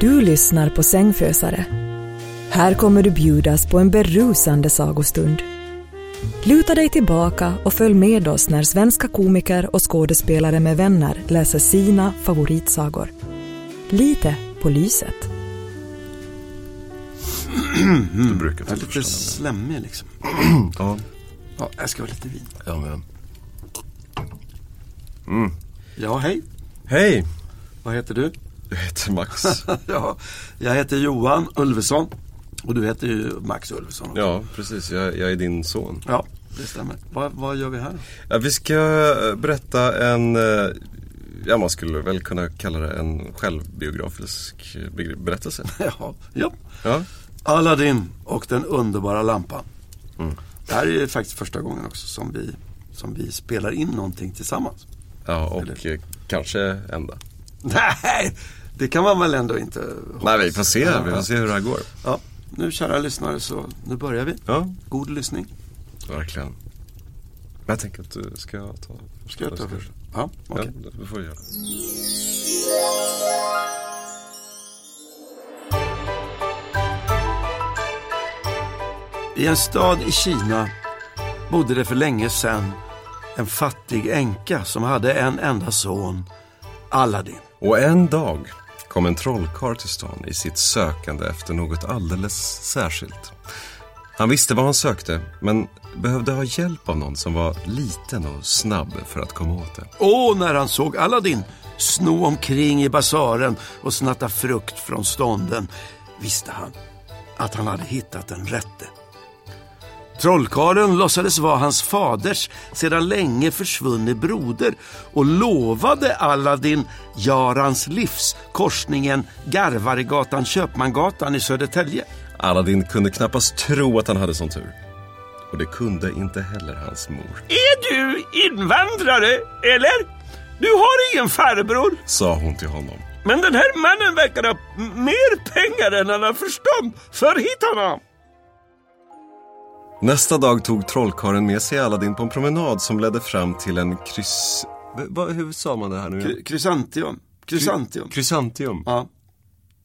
Du lyssnar på Sängfösare. Här kommer du bjudas på en berusande sagostund. Luta dig tillbaka och följ med oss när svenska komiker och skådespelare med vänner läser sina favoritsagor. Lite på lyset. Du brukar Jag är lite slemmig liksom. Ja, Ja, jag ska ha lite vin. jag med. Ja, hej. Hej! Vad heter du? Jag heter Max. ja, jag heter Johan Ulveson. Och du heter ju Max Ulveson. också. Ja, precis. Jag, jag är din son. ja det stämmer. Vad, vad gör vi här? Ja, vi ska berätta en, eh, ja man skulle väl kunna kalla det en självbiografisk be- berättelse. ja, ja. Ja, Aladdin och den underbara lampan. Mm. Det här är ju faktiskt första gången också som vi, som vi spelar in någonting tillsammans. ja och Eller- kanske enda. Nej, det kan man väl ändå inte hoppas. Nej, vi får se. Ja, Vi ja. får se hur det här går. Ja, nu kära lyssnare så nu börjar vi. Ja, God lyssning. verkligen. Men jag tänker att du ska ta Ska jag ta först? Ja, okej. Ja, det får du göra. I en stad i Kina bodde det för länge sedan en fattig änka som hade en enda son, Aladdin. Och en dag kom en trollkarl till stan i sitt sökande efter något alldeles särskilt. Han visste vad han sökte, men behövde ha hjälp av någon som var liten och snabb för att komma åt det. Och när han såg Aladdin sno omkring i basaren och snatta frukt från stånden visste han att han hade hittat den rätte. Trollkarlen låtsades vara hans faders sedan länge försvunne broder och lovade Aladdin Jarans livs, korsningen Garvaregatan Köpmangatan i Södertälje. Aladdin kunde knappast tro att han hade sån tur. Och det kunde inte heller hans mor, Är du invandrare, eller? Du har ingen farbror, sa hon till honom. men den här mannen verkar ha mer pengar än han har förstånd. För hit honom! Nästa dag tog trollkarlen med sig Aladdin på en promenad som ledde fram till en krys... Va, hur sa man det här nu? Krysantium. Krysantium. Krysantium. Ja.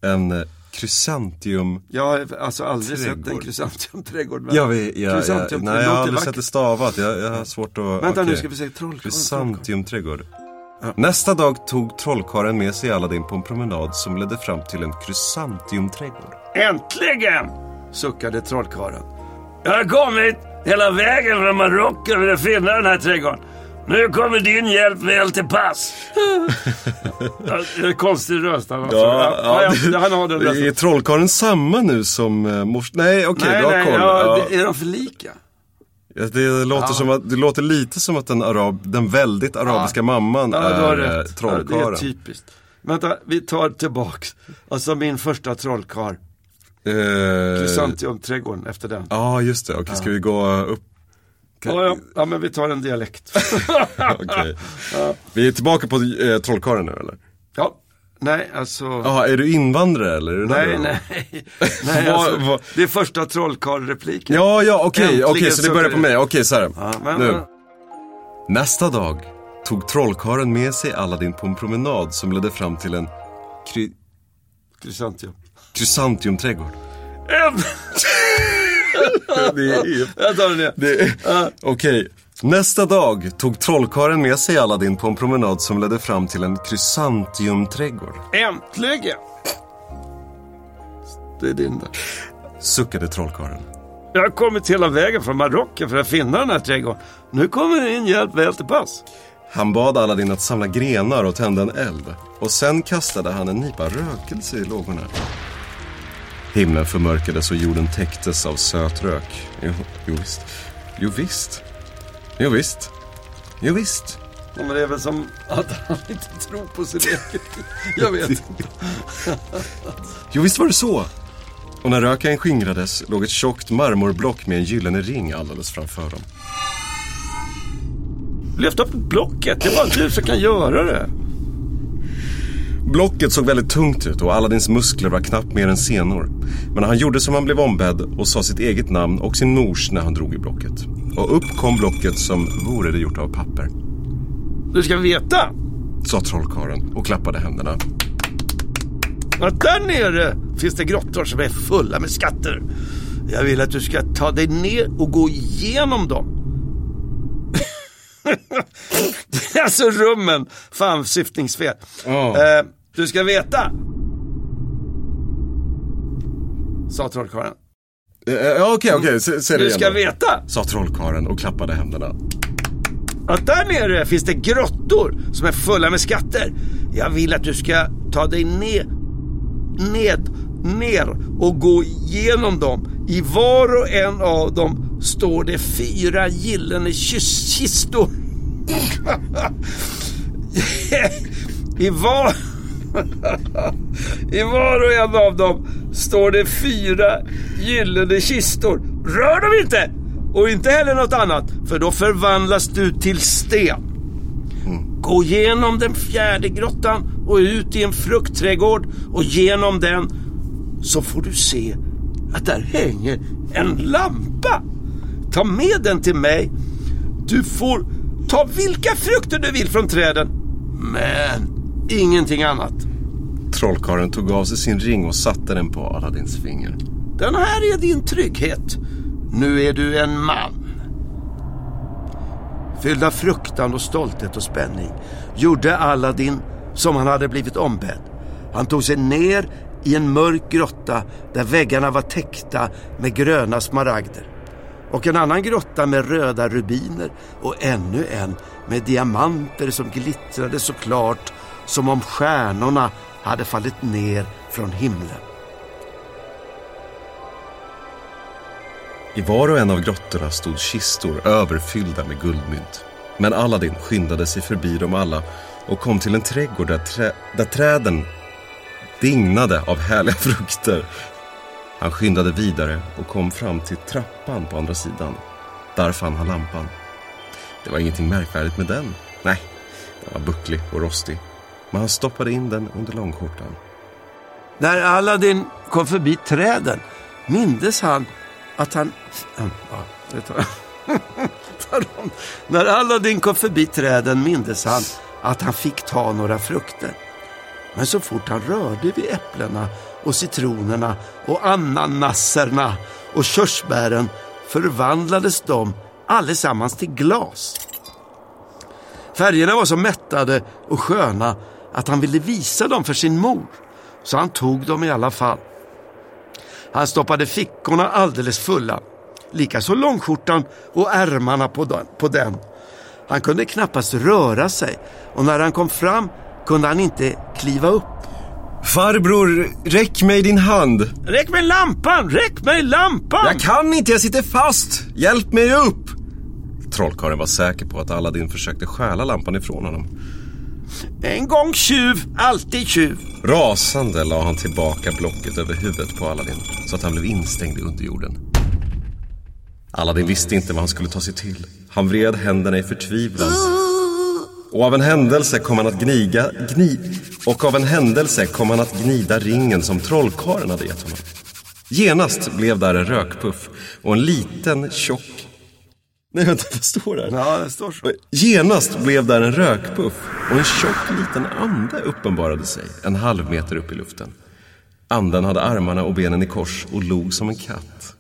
En eh, krysantium... Jag har alltså aldrig sett en Trädgård. krysantiumträdgård. vet, jag, jag, Krysantium, nej, jag har aldrig sett det stavat. Jag, jag har svårt att... Vänta nu okej. ska vi se trollkarlen. Krysantiumträdgård. Nästa dag tog trollkarlen med sig Aladdin på en promenad som ledde fram till en krysantiumträdgård. Äntligen! Suckade trollkarlen. Jag har kommit hela vägen från Marocko för att finna den här trädgården. Nu kommer din hjälp väl till pass. Ja, det är konstig röst han. Ja, ja, ja, han har den det, är rösten. trollkarlen samma nu som uh, mors... Nej, okej, Nej, har nej, koll. ja, Ja. det- är de för lika? Ja, Det, låter som att, det låter lite som att den, arab, den väldigt arabiska mamman Ja, har är eh, rätt. Ja, det trollkarlen. är typiskt. Vänta, vi tar tillbaks. Alltså min första trollkarl. Eh, Chrysantiumträdgården efter den. Ja, just det. Okej, ska vi gå upp? Ja, ja, ja, men vi tar en dialekt. Okej. Vi är tillbaka på eh, trollkarlen nu eller? ja, nej alltså. Jaha, är du invandrare eller? Är det nej, nej. nej alltså, vad- Det är första trollkarlrepliken. Ja, ja, okej, Äntligen okej, så det börjar kan på mig. Okej, så här. Ja, men, nu. men- Nästa dag tog trollkarlen med sig Aladdin på en promenad som ledde fram till en kry- Chrysantium. Krysantiumträdgård. En! Det är Jag tar den igen. Det, Okej. Nästa dag tog trollkarlen med sig Aladdin på en promenad som ledde fram till en krysantiumträdgård. Äntligen! Det är din där. Suckade trollkarlen. Jag har kommit hela vägen från Marocko för att finna den här trädgården. Nu kommer din hjälp väl till pass. Han bad Aladdin att samla grenar och tända en eld. Och sen kastade han en nypa rökelse i lågorna. Himlen förmörkades och jorden täcktes av söt rök. Jo, jo visst. Jo visst. Jo visst. Jo visst. Ja, men det är väl som att han inte tror på sin egen... Jag vet inte. Jo visst var det så. Och när röken skingrades låg ett tjockt marmorblock med en gyllene ring alldeles framför dem. Lyft upp blocket. Det är bara du som kan göra det. Blocket såg väldigt tungt ut och Aladdins muskler var knappt mer än senor. Men han gjorde som han blev ombedd och sa sitt eget namn och sin mors när han drog i blocket. Och upp kom blocket som vore det gjort av papper. Du ska veta Sa trollkarlen och klappade händerna. att där nere finns det grottor som är fulla med skatter. Jag vill att du ska ta dig ner och gå igenom dem. Det är alltså rummen. Fan, syftningsfel. Ja. Eh, du ska veta. Sa trollkarlen. Eh, Ja okej, okej, sä- säg det Du igen ska då. veta Sa trollkarlen och klappade händerna. att där nere finns det grottor som är fulla med skatter. Jag vill att du ska ta dig ner, ned, ner och gå igenom dem. I var och en av dem står det fyra gyllene kistor. I var... I var och en av dem står det fyra gyllene kistor. Rör dem inte! Och inte heller något annat, för då förvandlas du till sten. Gå igenom den fjärde grottan och ut i en fruktträdgård och genom den så får du se att där hänger en lampa. Ta med den till mig. Du får ta vilka frukter du vill från träden, men ingenting annat. Trollkarlen tog av sig sin ring och satte den på Aladdins finger. Den här är din trygghet. Nu är du en man. Fylld av fruktan och stolthet och spänning gjorde Aladdin som han hade blivit ombedd. Han tog sig ner i en mörk grotta där väggarna var täckta med gröna smaragder. Och en annan grotta med röda rubiner och ännu en med diamanter som glittrade så klart som om stjärnorna hade fallit ner från himlen. I var och en av grottorna stod kistor överfyllda med guldmynt. Men Aladdin skyndade sig förbi dem alla och kom till en trädgård där, trä där träden dignade av härliga frukter. Han skyndade vidare och kom fram till trappan på andra sidan. Där fann han lampan. Det var ingenting märkvärdigt med den. Nej, den var bucklig och rostig. Men han stoppade in den under långskjortan. När Aladdin kom förbi träden mindes han att han... Ja, det tar... jag. När Aladdin kom förbi träden mindes han att han fick ta några frukter. Men så fort han rörde vid äpplena och citronerna och ananaserna och körsbären förvandlades de allesammans till glas. Färgerna var så mättade och sköna att han ville visa dem för sin mor. Så han tog dem i alla fall. Han stoppade fickorna alldeles fulla. Likaså långskjortan och ärmarna på den. Han kunde knappast röra sig och när han kom fram kunde han inte kliva upp. Farbror, räck mig din hand. Räck mig lampan! Räck mig lampan! Jag kan inte, jag sitter fast. Hjälp mig upp. Trollkarlen var säker på att Aladdin försökte stjäla lampan ifrån honom. En gång tjuv, alltid tjuv. Rasande la han tillbaka blocket över huvudet på Aladdin så att han blev instängd i underjorden. Aladdin visste inte vad han skulle ta sig till. Han vred händerna i förtvivlan. Och av en händelse kom han att gniga, gni, och av en händelse kom han att gnida ringen som trollkarlen hade gett honom. Genast blev där en rökpuff och en liten tjock... Nej vänta, vad står det? Ja, det står så. Genast blev där en rökpuff och en tjock liten ande uppenbarade sig en halv meter upp i luften. Anden hade armarna och benen i kors och log som en katt.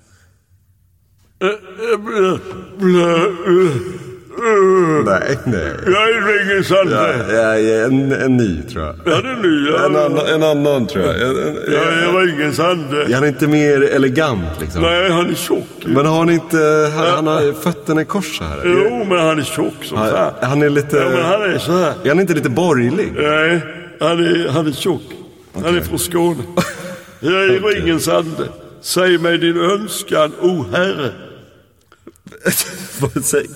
Nej, nej. Jag är ringens Ja, ande. ja, ja, en, en ny tror jag. Ja, det är ny. Ja, En annan, en annan tror jag. En, en, ja, jag var ringens ande. Är han inte mer elegant liksom? Nej, han är tjock. Men har han inte, han, han har fötterna i kors här? Jo, men han är tjock som Han, fan. han är lite... Ja, men han är så här. Är han inte lite borgerlig? Nej, han är, han är tjock. Han är från Skåne. Jag är Okej. ringens ande. Säg mig din önskan, o herre.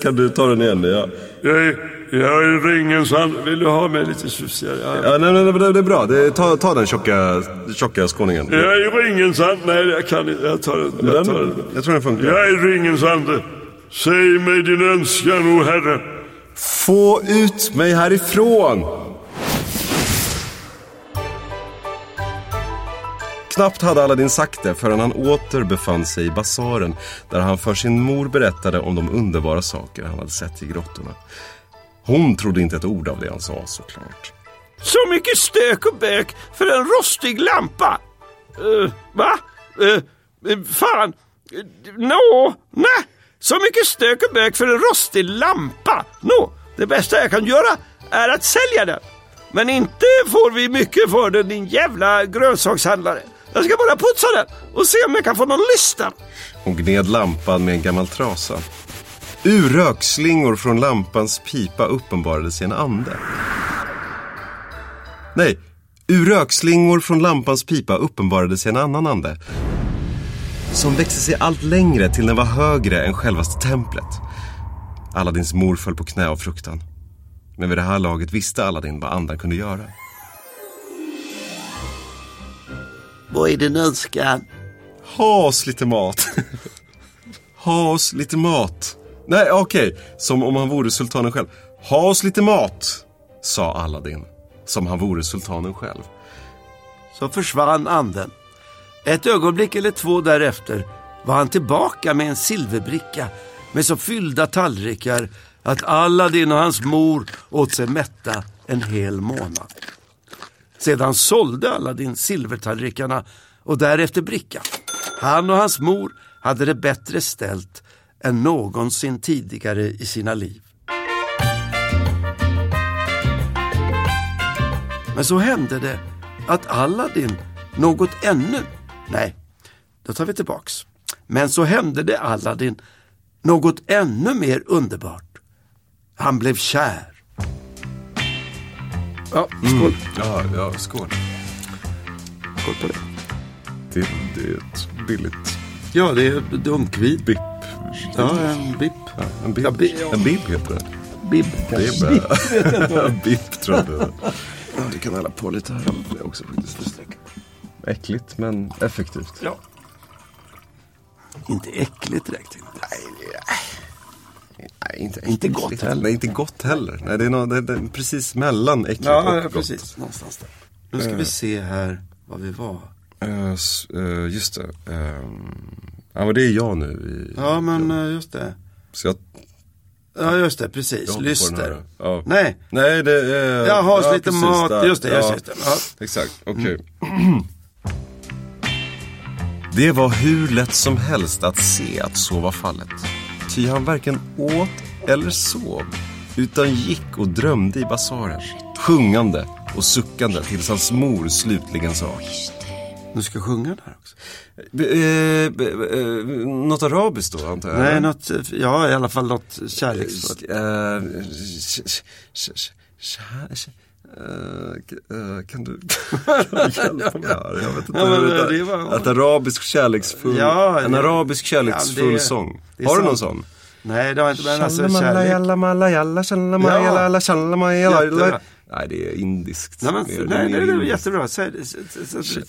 Kan du ta den igen? Ja, Jag är, jag är ringens ande. Vill du ha mig lite tjusigare? Ja. ja nej, nej, nej, det- är bra. Det, ta, ta den tjocka, tjocka skåningen. Jag är ringens ande. Nej, jag kan inte. Jag tar den. Jag, tar den. jag tror den funkar. jag är ringens ande. Säg mig din önskan, o herre. Få ut mig härifrån! Knappt hade Aladdin sagt det förrän han åter befann sig i basaren där han för sin mor berättade om de underbara saker han hade sett i grottorna. Hon trodde inte ett ord av det han sa såklart. Så mycket stök och bök för en rostig lampa. Uh, va? Uh, fan. Uh, Nå, nej. Så mycket stök och bök för en rostig lampa. Nå, det bästa jag kan göra är att sälja den. Men inte får vi mycket för den din jävla grönsakshandlare. Jag ska bara putsa den och se om jag kan få någon lyster. Hon gned lampan med en gammal trasa. Ur rökslingor från lampans pipa uppenbarade sig en ande. Nej, ur rökslingor från lampans pipa uppenbarade sig en annan ande. Som växte sig allt längre till den var högre än självaste templet. Aladdins mor föll på knä av fruktan. Men vid det här laget visste Aladdin vad anden kunde göra. Vad är din önskan? Ha oss lite mat. ha oss lite mat. Nej, okej. Som om han vore sultanen själv. Ha oss lite mat, sa Aladdin. Som han vore sultanen själv. Så försvann anden. Ett ögonblick eller två därefter var han tillbaka med en silverbricka med så fyllda tallrikar att Aladdin och hans mor åt sig mätta en hel månad. Sedan sålde Aladdin silvertallrikarna och därefter brickan. Han och hans mor hade det bättre ställt än någonsin tidigare i sina liv. Men så hände det att Aladdin något ännu... Nej, då tar vi tillbaks. Men så hände det Aladdin något ännu mer underbart. Han blev kär. Ja, skål. Ja, ja, skål. skål på det. Det, det är ett billigt Ja, det är dunkvin. bipp. Ja, en bipp. Ja, en bipp. Ja, bi- En bipp heter det. Bibb. Det är bra. bipp tror jag det är. Ja, du kan hälla på lite här det också faktiskt. Äckligt men effektivt. Ja. Inte äckligt direkt. Nej, inte, Inte gott heller. Nej, inte gott heller. Nej, det är, nog, det är, det är precis mellan äckligt Ja, och ja, gott. precis. Någonstans där. Nu ska vi se här var vi var. Eh, eh, just det. Ehm, ja, men det är jag nu. I, Ja, men eh, just det. Så jag, Ja, just det. Precis. Lyster. Ja. Nej. Nej, det är... Jaha, så lite precis, mat. där. Just det, ja, just det. Ja. Exakt, okej. Det var hur lätt som helst att se att så var fallet. Ty han varken åt eller sov, utan gick och drömde i basaren. Sjungande och suckande tills hans mor slutligen sa Du ska sjunga där också. Eh, b- eh, något arabiskt då antar jag? Nej, något, ja i alla fall något kärleksfullt. Eh, eh, eh, Kan du hjälpa mig här? Jag vet inte Ja, men det, det var- Ett arabisk kärleksfull, Ja, en det- arabisk kärleksfull ja, det- sång. det Har du någon sån? Nej, det har inte men alltså kärlek. jallamalla, jalla, shallamalla, Ja. jalla, shallamalla, jalla, Jättebra. jalla. Nej, det är indiskt. Nej, men, nej, mer nej, det är jättebra. Säg det. Säg- säg- säg-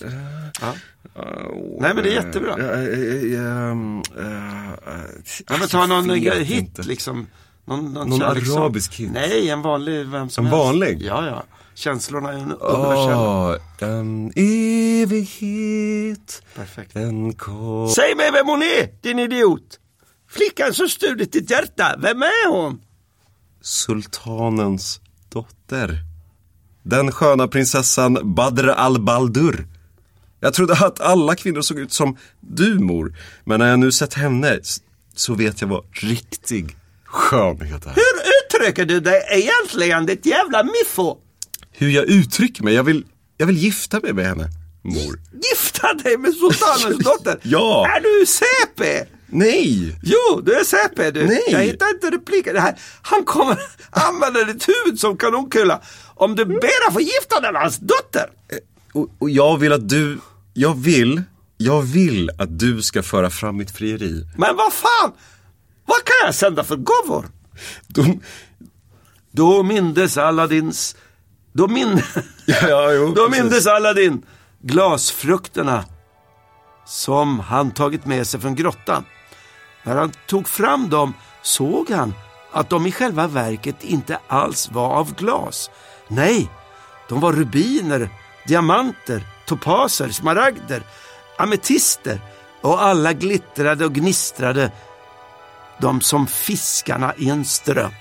Ja. Åh, Nej, men det är eh, jättebra. eh, eh, ehm, eh, eh, Ja, men ta någon hit inte. liksom. Någon, någon, Någon arabisk hit? Nej, en vanlig, vem som En helst. vanlig? Ja, ja. Känslorna är en universella. Åh, en evighet, Perfekt. en kort... Säg mig vem hon är, din idiot! Flickan som stulit ditt hjärta, vem är hon? Sultanens dotter. Den sköna prinsessan Badr al-Baldur. Jag trodde att alla kvinnor såg ut som du mor. Men när jag nu sett henne så vet jag vad riktig skönhet är. Hur uttrycker du dig egentligen, ditt jävla miffo? Hur jag uttrycker mig. Jag vill, jag vill gifta mig med henne, mor. Gifta dig med sultanens dotter? Ja. Är du CP? Nej! Jo, du är CP du. Nej. Jag hittar inte repliken. Det här. Han kommer använda ditt huvud som kanonkula om du ber att få gifta dig med hans dotter. Och, och jag vill att du, jag vill, jag vill att du ska föra fram mitt frieri. Men vad fan! Vad kan jag sända för gåvor? De, Då mindes Aladdins... Då, min... Ja, jo, Då precis. mindes Aladdin glasfrukterna som han tagit med sig från grottan. När han tog fram dem såg han att de i själva verket inte alls var av glas. Nej, de var rubiner, diamanter, topaser, smaragder, ametister och alla glittrade och gnistrade de som fiskarna i en ström.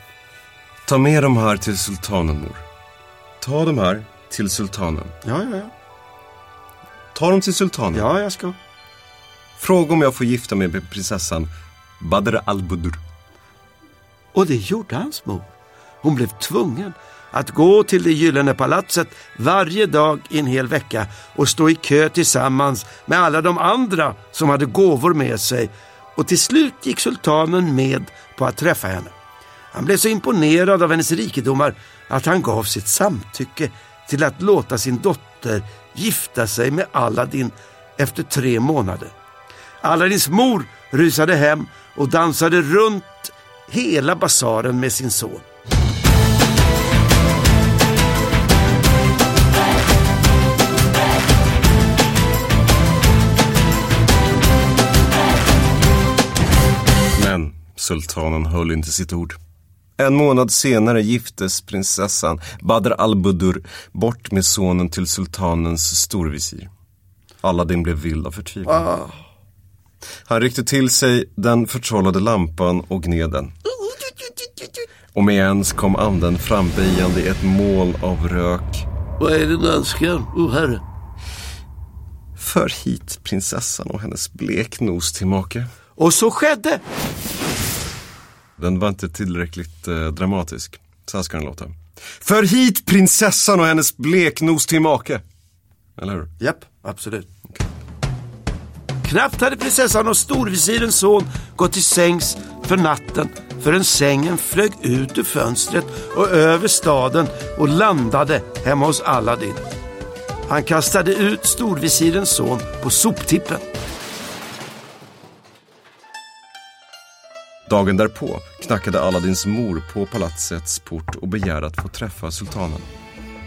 ta med de här till sultanen, mor. Ta de här till sultanen. Ja, ja, ja. Ta dem till sultanen. Ja, jag ska. Fråga om jag får gifta mig med prinsessan Badr al-Budur. Och det gjorde hans mor. Hon blev tvungen att gå till det gyllene palatset varje dag i en hel vecka och stå i kö tillsammans med alla de andra som hade gåvor med sig. Och till slut gick sultanen med på att träffa henne. Han blev så imponerad av hennes rikedomar att han gav sitt samtycke till att låta sin dotter gifta sig med Aladdin efter tre månader. Aladdins mor rusade hem och dansade runt hela basaren med sin son. Sultanen höll inte sitt ord. En månad senare giftes prinsessan Badr al-Budur bort med sonen till sultanens storvisir. Aladdin blev vild av förtvivlan. Han ryckte till sig den förtrollade lampan och gned den. Och med ens kom anden framböjande i ett moln av rök. Vad är det du önskar, o herre? För hit prinsessan och hennes bleknos till make. Och så skedde. Den var inte tillräckligt eh, dramatisk. Så här ska den låta. För hit prinsessan och hennes bleknos till make. Eller hur? Japp, absolut. Knappt hade prinsessan och storvisirens son gått till sängs för natten förrän sängen flög ut ur fönstret och över staden och landade hemma hos Aladdin. Han kastade ut storvisirens son på soptippen. Dagen därpå knackade Aladdins mor på palatsets port och begärde att få träffa sultanen.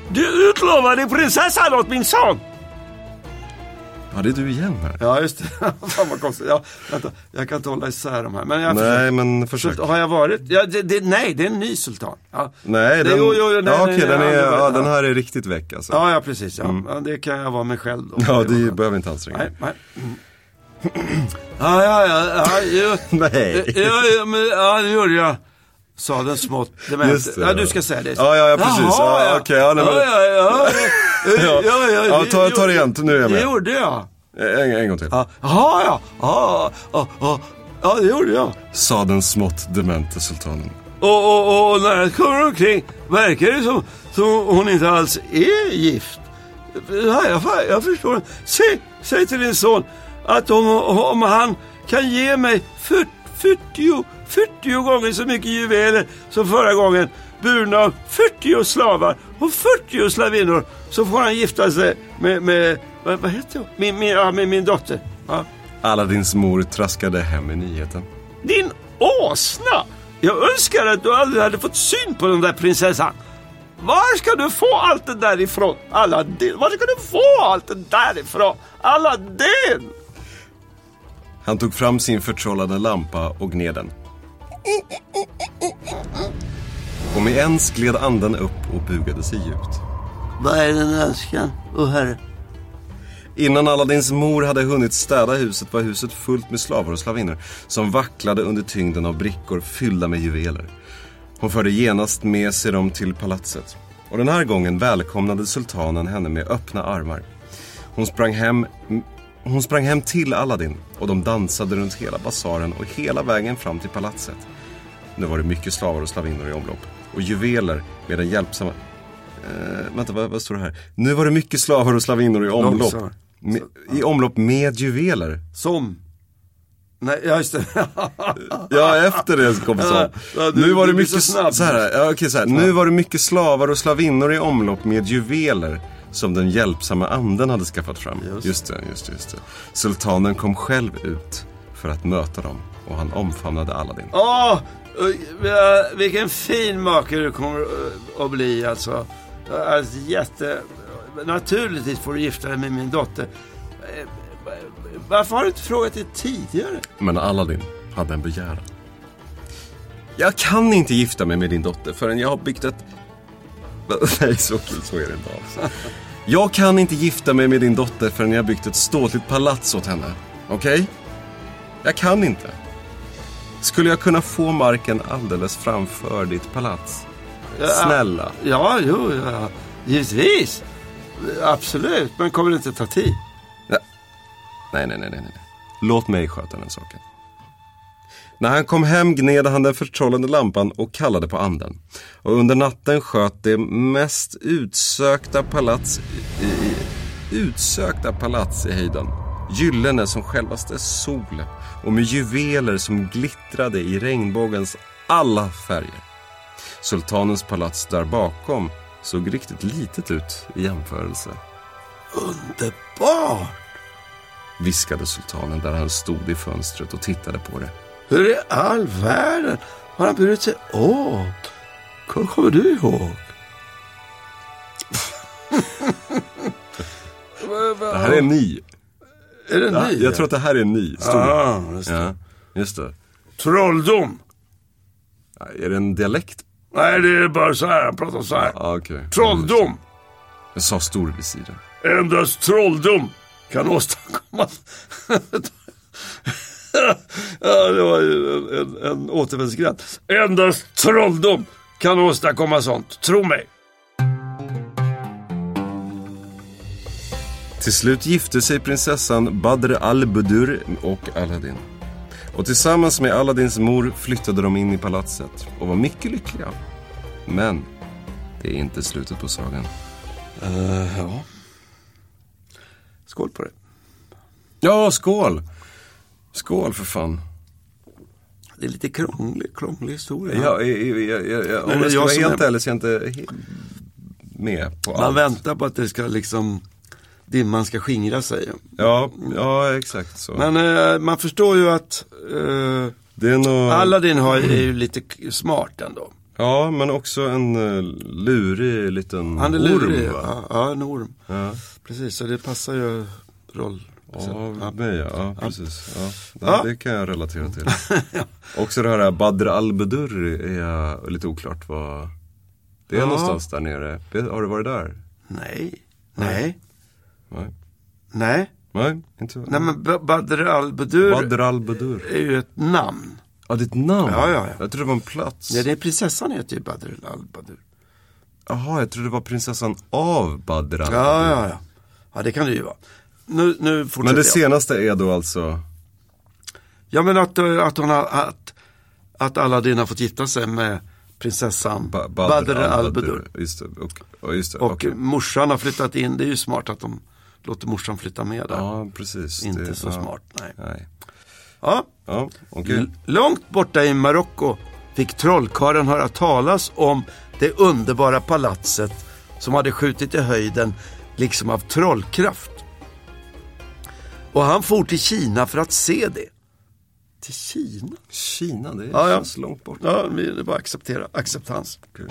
Du utlovade prinsessan åt min son! Ja, det är du igen här. Ja, just det. Fan vad konstigt. Ja, vänta, jag kan inte hålla isär de här. Men jag Nej, men försök. Har jag varit? Ja, det, det, nej, det är en ny sultan. Ja. Nej, Det- den, jo, jo, nej, ja, nej, okej, nej, den, är, ja, den här är riktigt väck alltså. Ja, ja precis. Ja. Ja, det kan jag vara mig själv då. Ja, det skönt. behöver inte anstränga Nej, dig. nej. Mm. Ja, ja, ja, ja. Nej. Ja, ja, men, ja, det gjorde jag. Sa den smått det, Ja, du ska säga det. Ja, ja, ja, precis. Jaha, Ja, okej, ja, ja, ja, ja, ja, Ja. Ta- ta det igen, nu är jag med. Det gjorde jag. En, en gång till. Ja, Jaha, ja. Ja, ja, ja. Ja, det gjorde jag. Sa den smått demente sultanen. Och, och, och när jag kommer omkring verkar det som, som hon inte alls är gift. Ja, jag, jag förstår. Säg, säg till din son att om, om han kan ge mig 40, 40, 40 gånger så mycket juveler som förra gången burna av 40 slavar och 40 slavinnor så får han gifta sig med, med vad, vad heter hon? Min, min, ja, med min dotter. Ja. Aladdins mor traskade hem med nyheten. Din åsna! Jag önskar att du aldrig hade fått syn på den där prinsessan. Var ska du få allt det där ifrån? Aladdin, var ska du få allt det där ifrån? Aladdin! Han tog fram sin förtrollade lampa och gned den. Och med ens gled anden upp och bugade sig djupt. Vad är din önskan, o herre? Innan Aladdins mor hade hunnit städa huset var huset fullt med slavar och slavinnor som vacklade under tyngden av brickor fyllda med juveler. Hon förde genast med sig dem till palatset. Och den här gången välkomnade sultanen henne med öppna armar. Hon sprang hem, hon sprang hem till Aladdin och de dansade runt hela basaren och hela vägen fram till palatset. Nu var det mycket slavar och slavinnor i omlopp och juveler med den hjälpsamma... Eh, vänta, vad, vad står det här? Nu var det mycket slavar och slavinnor i omlopp. Med, I omlopp med juveler. Som? Nej, ja just det. Ja, efter det kom så. Ja, nu var det mycket, så så här, ja, okej, så här. Nu var det mycket slavar och slavinnor i omlopp med juveler som den hjälpsamma anden hade skaffat fram. Just. Just, det, just det, just det. Sultanen kom själv ut för att möta dem och han omfamnade Aladdin. Åh, eh, vilken fin make du kommer eh, att bli alltså. alltså jätte... Naturligtvis får du gifta dig med min dotter. Eh, Varför har du inte frågat det tidigare? Men Aladdin hade en begäran. Jag kan inte gifta mig med din dotter förrän jag har byggt ett... Nej, så, så är det inte alls. Jag kan inte gifta mig med din dotter förrän jag byggt ett ståtligt palats åt henne. Okej? Jag kan inte. Skulle jag kunna få marken alldeles framför ditt palats? Snälla. Ja, jo, ja, givetvis. Absolut, men kommer det inte ta tid? Nej, nej, nej, nej, nej. Låt mig sköta den saken. När han kom hem gned han den förtrollande lampan och kallade på anden. Och under natten sköt det mest utsökta palats i, i, utsökta palats i höjden. Gyllene som självaste solen och med juveler som glittrade i regnbågens alla färger. Sultanens palats där bakom såg riktigt litet ut i jämförelse Underbart! viskade sultanen där han stod i fönstret och tittade på det. Hur i all världen har han burit sig åt? Kom- Kommer du ihåg? Det här är ny. Är det Ja, jag tror att det här är. Stor. Ah, just det. Ja, just det. Trolldom! Är det en dialekt? Nej, det är bara så här. Han pratar så här. Ja, okej. Trolldom! Jag sa storvisiren. Endast trolldom kan åstadkomma... ja, det var ju en, en, en återvändsgränd. Endast trolldom kan åstadkomma sånt. Tro mig. Till slut gifte sig prinsessan Badr al-Budur och Aladdin. Och tillsammans med Aladdins mor flyttade de in i palatset och var mycket lyckliga. Men det är inte slutet på sagan. ja. Skål på det. Ja, skål! Skål för fan. Det är lite krånglig, krånglig historia. Ja, jag, jag, jag, om jag ska vara helt är- ärlig så är jag inte med på Man allt. väntar på att det ska liksom dimman ska skingra sig. Ja, ja, exakt så. Men eh, man förstår ju att eh, det nog... Aladdin har, är ju lite smart ändå. Ja, men också en uh, lurig liten Han är orm, lurig. va? Ja, ja, en orm. Ja, Precis, så det passar ju roll. Ja, mig, ja. ja precis. Ja, det, Ja. det kan jag relatera till. Också det här Badr al-Budur är lite oklart vad det är Ja. någonstans där nere. Har du varit där? Nej, nej, Nej, nej. Nej inte Nej men Badr al-Budur Badr al-Budur. är ju ett namn. Ja, det är ett namn. Ja, ja, ja. Jag trodde det var en plats. Ja, det är prinsessan heter ju Badr al-Budur. Jaha, jag trodde det var prinsessan av Badr al-Budur. Ja, ja, ja. Ja, det kan det ju vara. Nu, nu fortsätter Men det jag. senaste är då alltså Ja men att, eh, att, hon har, att, att Aladdin har fått gifta sig med prinsessan Ba- Badr al-Budur. Just och, just det, Och okej. morsan har flyttat in, det är ju smart att de låter morsan flytta med där. Ja, precis. Inte Det- så ja. smart, nej. Nej. Ja, Ja. L- Långt borta i Marocko fick trollkarlen höra talas om det underbara palatset som hade skjutit i höjden liksom av trollkraft. Och han for till Kina för att se det. Till Kina? Kina, det Ja, ja. känns långt bort. Ja, vi- det är bara att acceptera. Acceptans. Okej.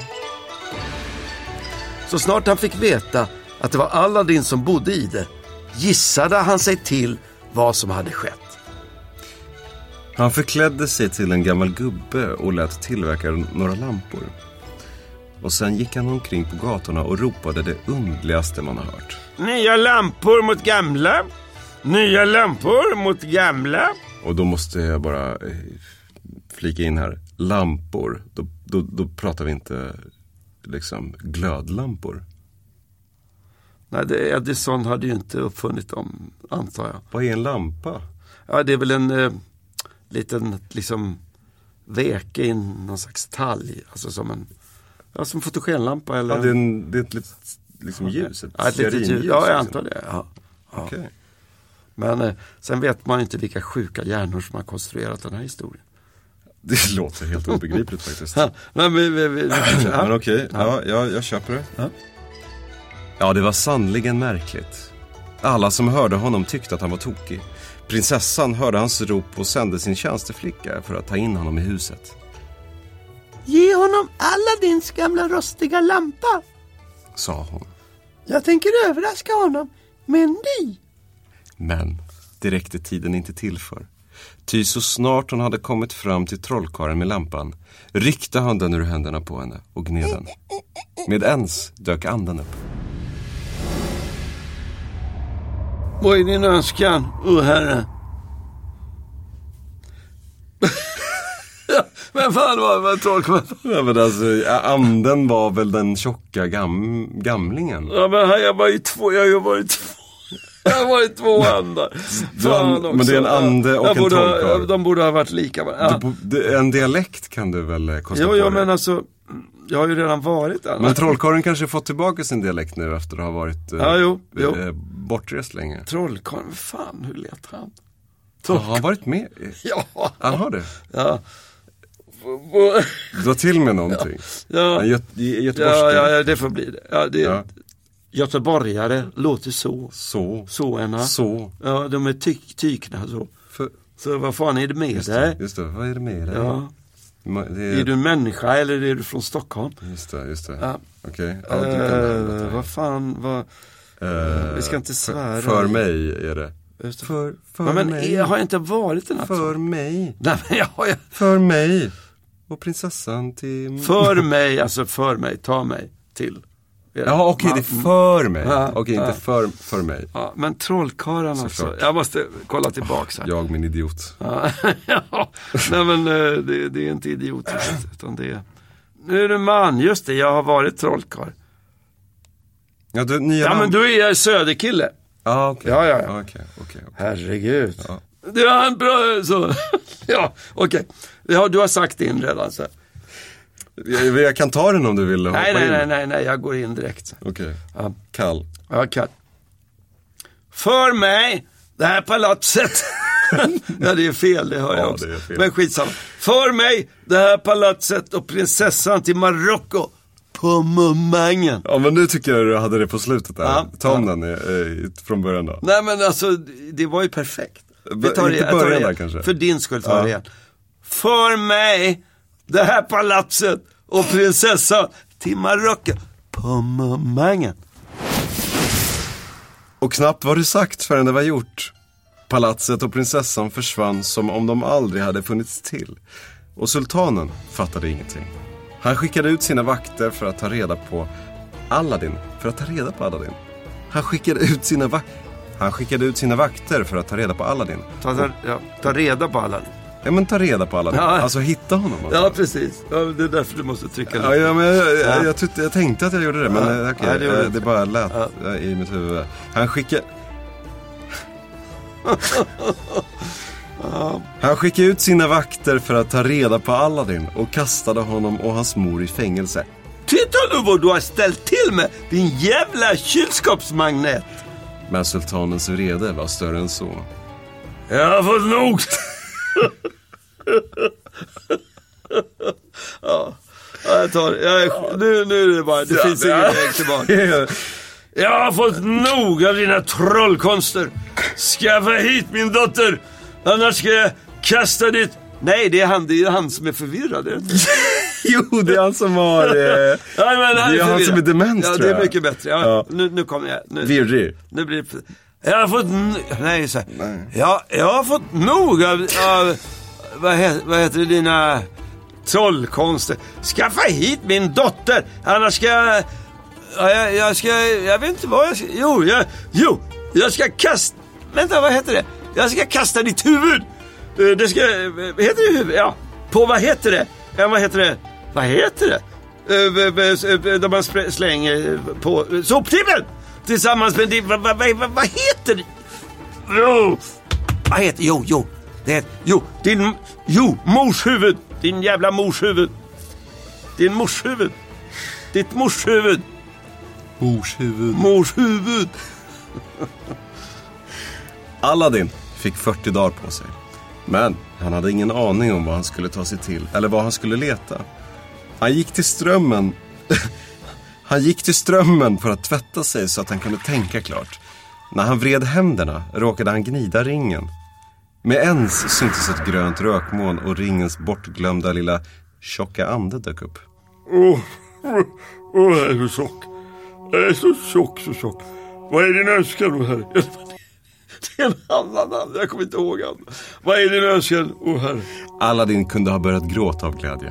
Så snart han fick veta att det var Aladdin som bodde i det gissade han sig till vad som hade skett. Han förklädde sig till en gammal gubbe och lät tillverka några lampor. Och sen gick han omkring på gatorna och ropade det underligaste man har hört. Nya lampor mot gamla. Nya lampor mot gamla. Och då måste jag bara eh, flika in här. Lampor, då, då, då pratar vi inte liksom glödlampor. Nej, det, Edison hade ju inte uppfunnit dem, antar jag. Vad är en lampa? Ja, det är väl en eh, liten liksom veke i någon slags talg. Alltså som en, ja, som fotogenlampa eller Ja, det är, en, det är ett litet liksom ljus. Ett ja, ett litet ljus. Ja, jag liksom. antar det. Ja. Ja. Okej. Men eh, sen vet man inte vilka sjuka hjärnor som har konstruerat den här historien. Det låter helt obegripligt faktiskt. Ja, men vi, vi, vi, ja. Men okej, ja. jag, jag köper det. Ja. Ja, det var sannligen märkligt. Alla som hörde honom tyckte att han var tokig. Prinsessan hörde hans rop och sände sin tjänsteflicka för att ta in honom i huset. Ge honom Aladdins gamla rostiga lampa. Sa hon. Jag tänker överraska honom med en ny. Men det räckte tiden inte till för. Ty så snart hon hade kommit fram till trollkarlen med lampan ryckte han den ur händerna på henne och gned den. Med ens dök anden upp. Vad är din önskan, o oh, herre? Men fan vad var trollkarlen? Ja, men alltså, anden var väl den tjocka gam, gamlingen. Ja men jag var ju två, jag har ju två. Jag har varit två andar. Fan men det är en ande och jag en trollkarl. De borde ha varit lika varandra. Det- en dialekt kan du väl eh, kosta Jo, på jo men alltså, jag har ju redan varit där. Men trollkarlen kanske fått tillbaka sin dialekt nu efter att ha varit eh, Ja, jo, jo. eh, bortrest länge. Trollkarlen, fan hur lät han? Har han varit med? Ja, Han har det? ja. Dra till med någonting. Ja, En Göt Göteborgska. ja, ja, ja, det får bli det. Ja, det Ja. Göteborgare låter så. Så. Såna. Så. Ja, de är tyk, tykna så. För, Så vad fan är det med just, dig? det, just det, vad är det med dig? Ja. Det Är du en människa eller är du från Stockholm? Just det, just det. Ja. Okej, ja, du kan det. Eh, vad fan, vad... Eh, vi ska inte svära. För, för mig är det. För, för Ja, men mig. jag har jag inte varit den här För mig. Nej, men jag har. För mig. Och prinsessan till... För mig, alltså för mig, ta mig till. Ja, okej, det är för mig. Ja, okej, ja. inte för, för mig. Ja, men trollkarlarna alltså. Jag måste kolla tillbaks här. Jag min idiot. Ja. Nej men eh, det, det är inte idiotiskt. Utan det är... Nu är du man, just det, jag har varit trollkarl. Ja, du, nya Ja namn. men du är söderkille. Ja, okej. Ja, ja, ja. Okej, okej. Herregud. Ja. Det var en bra... Så. ja, okej. Ja, du har sagt din redan. Så. Jag, jag kan ta den om du vill Nej, nej, nej, nej, nej, jag går in direkt. Okej. Ja. Kall. Ja, kan. För mig, det här palatset. ja, det är fel, det hör Ja, jag också. Men skitsamma. För mig, det här palatset och prinsessan till Marocko på Mumangen. Ja, men nu tycker jag du hade det på slutet där. Ja, Ta om ja. den eh, från början då. Nej men alltså, det var ju perfekt. Vi tar det, inte det början igen. där kanske? För din skull tar Ja. det igen. För mig, det här palatset och prinsessan till Marocko på Mumangen. Och knappt var det sagt förrän det var gjort. Palatset och prinsessan försvann som om de aldrig hade funnits till. Och sultanen fattade ingenting. Han skickade ut sina vakter för att ta reda på Aladdin. För att ta reda på Aladdin. Han skickade ut sina vakter. Han skickade ut sina vakter för att ta reda på Aladdin. Ta, ta, ja, ta reda på alla. Ja men ta reda på Aladdin. Ja. Alltså hitta honom. Alltså. Ja, precis. Ja, det är därför du måste trycka Ja, lite. ja, men jag, jag, Ja. jag, tyckte, jag tänkte att jag gjorde det, men Ja. eh, okej, Nej, det eh, det bara lät Ja. eh, i mitt huvud. Han skickade... Han skickade ut sina vakter för att ta reda på Aladdin och kastade honom och hans mor i fängelse. Titta nu vad du har ställt till med, din jävla kylskåpsmagnet. Men sultanens vrede var större än så. Jag har fått nog. Ja, ja, jag tar. Jag är, nu, nu är det bara, det finns ingen väg tillbaka. Jag har fått nog av dina trollkonster. Skaffa hit min dotter, annars ska jag kasta ditt... Nej, det är han, det är han som är förvirrad. är jo, det är han som har... Eh, Ja, men Det är han förvirrad. som är dement, Ja, tror det är jag. mycket bättre. Ja, Ja. Nu, nu kommer jag. Nu, virrig. nu blir det... Jag har fått... Nej, så här. Ja, jag har fått nog av... av vad, he, vad heter det, dina trollkonster. Skaffa hit min dotter, annars ska jag... Ja, jag, jag ska... Jag vet inte vad jag ska... Jo, jag, jo, jag ska kasta... Vänta, vad heter det? Jag ska kasta ditt huvud. Eh, Det ska... Vad heter det huvud? Ja, på vad heter det? Ja, vad heter det? Vad heter det? Eh, eh, Där man slänger på eh, soptippen! Tillsammans med din... Vad, vad, vad, vad heter? Jo! Vad heter... Jo, jo. Det. Jo, din... Jo, mors huvud. Din jävla mors huvud. Din mors huvud. Ditt mors huvud. Mors huvud. Mors huvud. Aladdin fick 40 dagar på sig. Men han hade ingen aning om vad han skulle ta sig till eller vad han skulle leta. Han gick till strömmen. han gick till strömmen för att tvätta sig så att han kunde tänka klart. När han vred händerna råkade han gnida ringen. Med ens syntes ett grönt rökmoln och ringens bortglömda lilla tjocka ande dök upp. Åh, oh, oh, jag är så tjock. Jag är så tjock, så tjock. Vad är din önskan, oh herre? Det är en annan namn, jag kommer inte ihåg han. Vad är din önskan, oh herre? Aladdin kunde ha börjat gråta av glädje.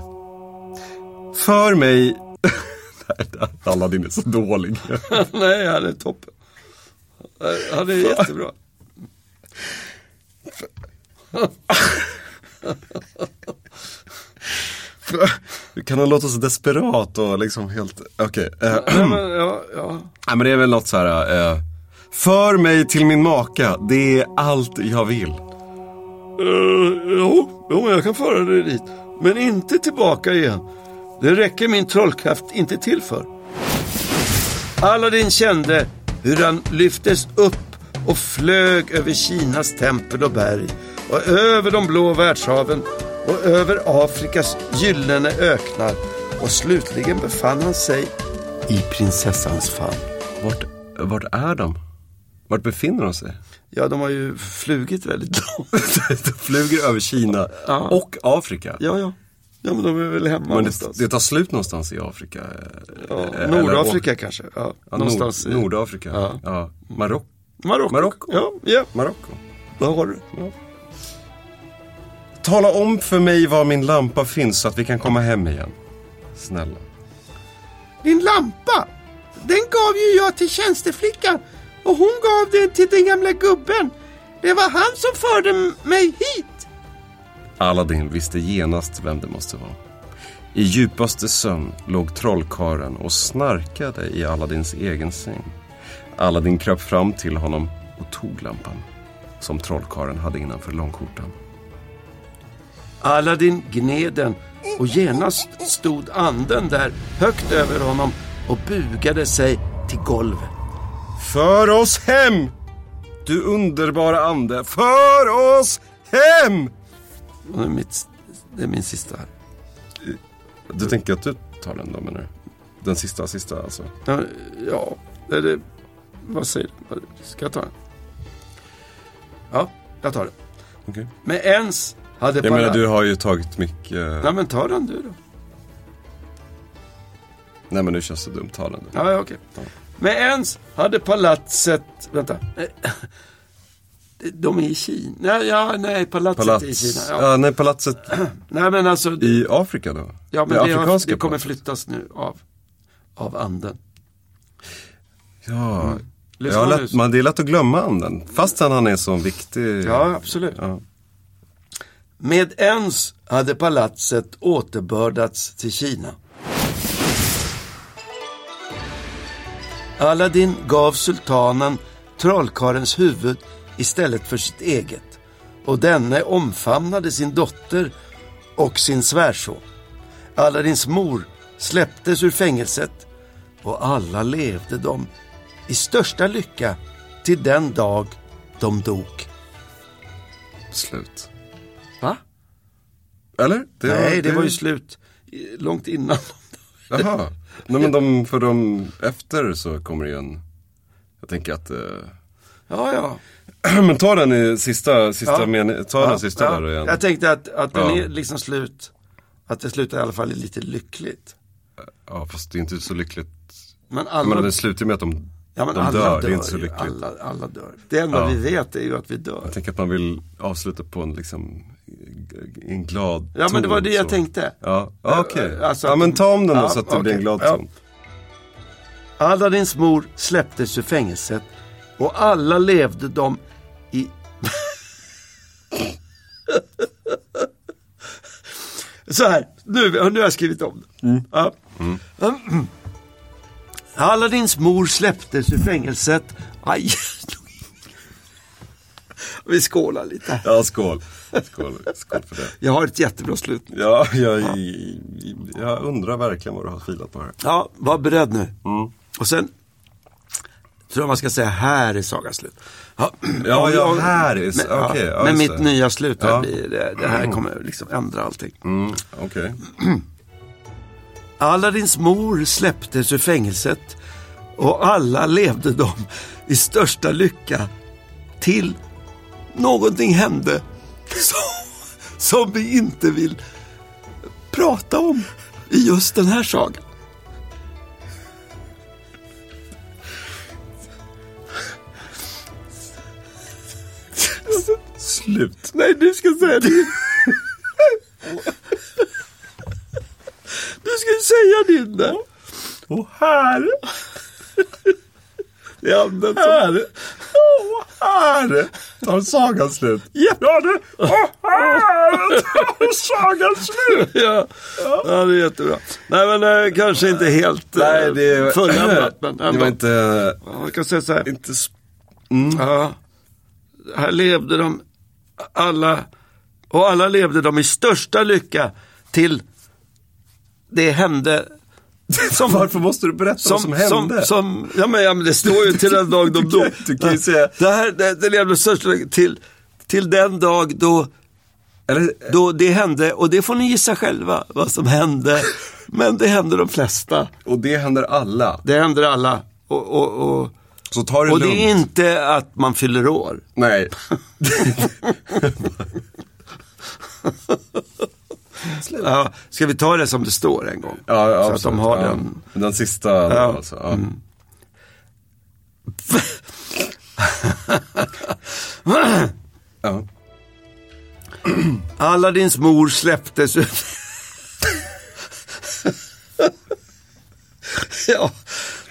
För mig... Nej, Aladdin är så dålig. Nej, han är toppen. Han är jättebra. Kan han låta så desperat och liksom helt... Okej. eh, Ja, men, ja, ja. Nej men det är väl något så här. eh, för mig till min maka, det är allt jag vill. Uh, jo, jo, jag kan föra dig dit. Men inte tillbaka igen. Det räcker min trollkraft inte till för. Aladdin kände hur han lyftes upp och flög över Kinas tempel och berg och över de blå världshaven och över Afrikas gyllene öknar och slutligen befann han sig i prinsessans famn. Vart, vart är de? Vart befinner de sig? Ja, de har ju flugit väldigt långt. de flyger över Kina Ja. och Afrika. Ja, ja. Ja, men de är väl hemma Men någonstans. det, det tar slut någonstans i Afrika? Ja, eh, eller- Nordafrika kanske. Ja, Ja, någonstans Nord, i Nordafrika? Ja. ja. Marocko? Marocko. Marocko. Ja, ja. Marocko. Vad har du? Tala om för mig var min lampa finns så att vi kan komma hem igen. Snälla. Din lampa! Den gav ju jag till tjänsteflickan och hon gav den till den gamla gubben. Det var han som förde mig hit. Aladdin visste genast vem det måste vara. I djupaste sömn låg trollkaren och snarkade i Aladdins egen säng. Aladdin kröp fram till honom och tog lampan. Som trollkaren hade innanför långskjortan. Aladdin gned den och genast stod anden där högt över honom och bugade sig till golvet. För oss hem! Du underbara ande, för oss hem! Det är, mitt, det är min sista här. Du tänker att du tar den då menar du? Den sista, sista alltså? Ja, Ja, det... Vad säger du? Ska jag ta den? Ja, jag tar den. Okej. Men ens hade Jag menar du har ju tagit mycket... Nej men ta den du då. Nej men nu känns det dumt, ta den du. Ja, ja okej. Men ens hade palatset... Vänta. De är i Kina. Nej, ja, nej palatset är i Palats... Kina. Ja. Ja. nej, palatset Nej men alltså... i Afrika då? ja, men det det, det kommer flyttas nu av, av anden. Ja, Lyssna ja nu. lätt, man, det är lätt att glömma anden. Fastän han är så viktig. Ja, absolut. Ja. Med ens hade palatset återbördats till Kina. Aladdin gav sultanen trollkarens huvud istället för sitt eget och denne omfamnade sin dotter och sin svärson. Aladins mor släpptes ur fängelset och alla levde de i största lycka till den dag de dog. Slut. Va? Eller? Nej, det var ju slut långt innan. Jaha. Nej men de, för de efter så kommer det ju en... Jag tänker att... Eh, Ja, ja. men ta den i sista, sista Ja. meningen. Ta ja, den sista ja. där igen. Jag tänkte att, att den är liksom slut. Att det slutar i alla fall lite lyckligt. Ja fast det är inte så lyckligt. Men alla, menar det slutar med att de, ja, men de alla dör. dör. Det är inte så lyckligt. Alla, alla dör. Det enda vi vet är ju att vi dör. Jag tänker att man vill avsluta på en liksom en glad Ja, men det var ton, det jag så. tänkte. Ja, ja okej. Alltså ja men ta om den då så att det blir en glad ton. Aladins mor släpptes ur fängelset och alla levde de Så här, nu, nu har jag skrivit om det. Ja. Aladins mor släpptes ur fängelset. Aj. Vi skålar lite. Ja, skål. Skål, skål för det. Jag har ett jättebra slut. Ja, jag, jag undrar verkligen vad du har filat på här. Ja, var beredd nu. Och sen tror jag man ska säga här är sagan slut. Ja, Ja, ja, här är- men, okej, ja, men mitt nya slut här blir, det, det här kommer liksom ändra allting. Mm, Okej. Aladins mor släpptes ur fängelset och alla levde de i största lycka till någonting hände som, som vi inte vill prata om i just den här sagan. Slut. Nej, du ska säga din. Du ska säga din där. Och här, Det är anden som... här, och här tar sagan slut. Ja. Ja, det, och här tar sagan slut. Ja. ja, det är jättebra. Nej, men eh, kanske inte helt eh, Nej, det, fulländat. Men det ändå. var inte, jag kan säga så här. inte sp- Ja. Här levde de alla, och alla levde de i största lycka till det hände som, Varför måste du berätta vad som hände? Som, som, ja, men, ja, men det står ju till den dag de Du kan- dog. du kan ju säga- Det här, det, det levde största till, till den dag då, Eller, då det hände, och det får ni gissa själva vad som hände. Men det hände de flesta. och det händer alla. Det händer alla. Och, och, och, Så ta det och lugnt. det är inte att man fyller år. Nej. Ja, ska vi ta det som det står en gång? Ja, ja, så att de har ja. den. Den sista ja. Alltså. Ja. ja. Aladins mor släpptes ut. ja,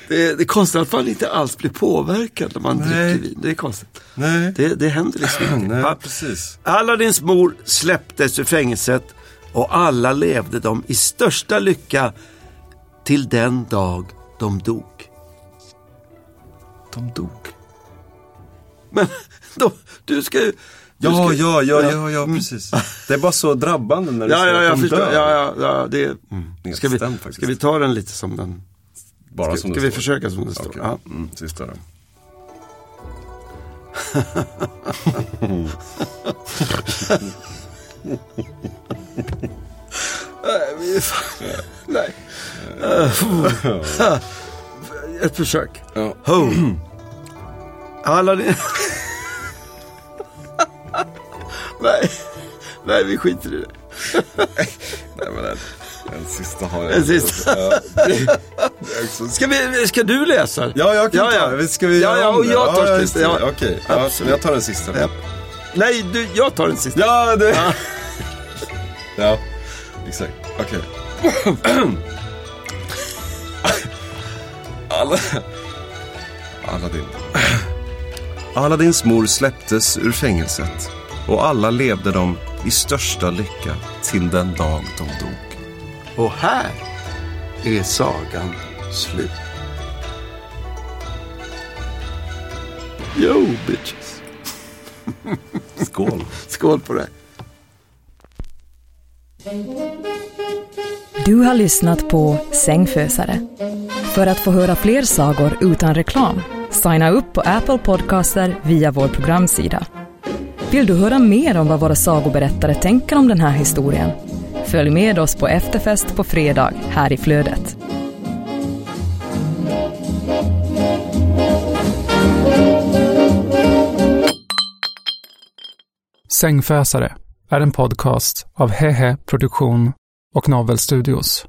det, det är konstigt att man inte alls blir påverkad när man Nej. dricker vin. Det är konstigt. Nej. Det, det händer liksom inte. Nej, precis. Aladins mor släpptes ur fängelset och alla levde de i största lycka till den dag de dog. De dog. Men de, du ska ju... Ja, ska- ja, ja, ja, ja, precis. Det är bara så drabbande när du Ja, säger ja, att de dör. Ja, ja, ja, det, Helt ska, vi, ska vi ta den lite som den... Bara Ska, som ska vi står. försöka som det står? Okej. Ja. Mm, sista då. Nej. Uh, Ett försök. Ja. Ho. Alla ni... nej. nej, vi skiter i det. Nej, men den, den sista har jag. Den sista. Ska, vi, ska du läsa? Ja, jag kan Ja, ta. Ska vi Ja, ja, och jag tar ja, sista, ja. Okej, ja, jag tar den sista. Ja. Nej, du, jag tar den sista. Ja, det... Ja. Ja, exakt. Okej. Alla... Aladdin. Aladdins mor släpptes ur fängelset och alla levde de i största lycka till den dag de dog. Och här är sagan slut. Yo, bitches. Skål. Skål på det. Du har lyssnat på Sängfösare. För att få höra fler sagor utan reklam, signa upp på Apple Podcaster via vår programsida. Vill du höra mer om vad våra sagoberättare tänker om den här historien? Följ med oss på efterfest på fredag här i Flödet. Sängfösare är en podcast av Hehe Produktion och Novel Studios.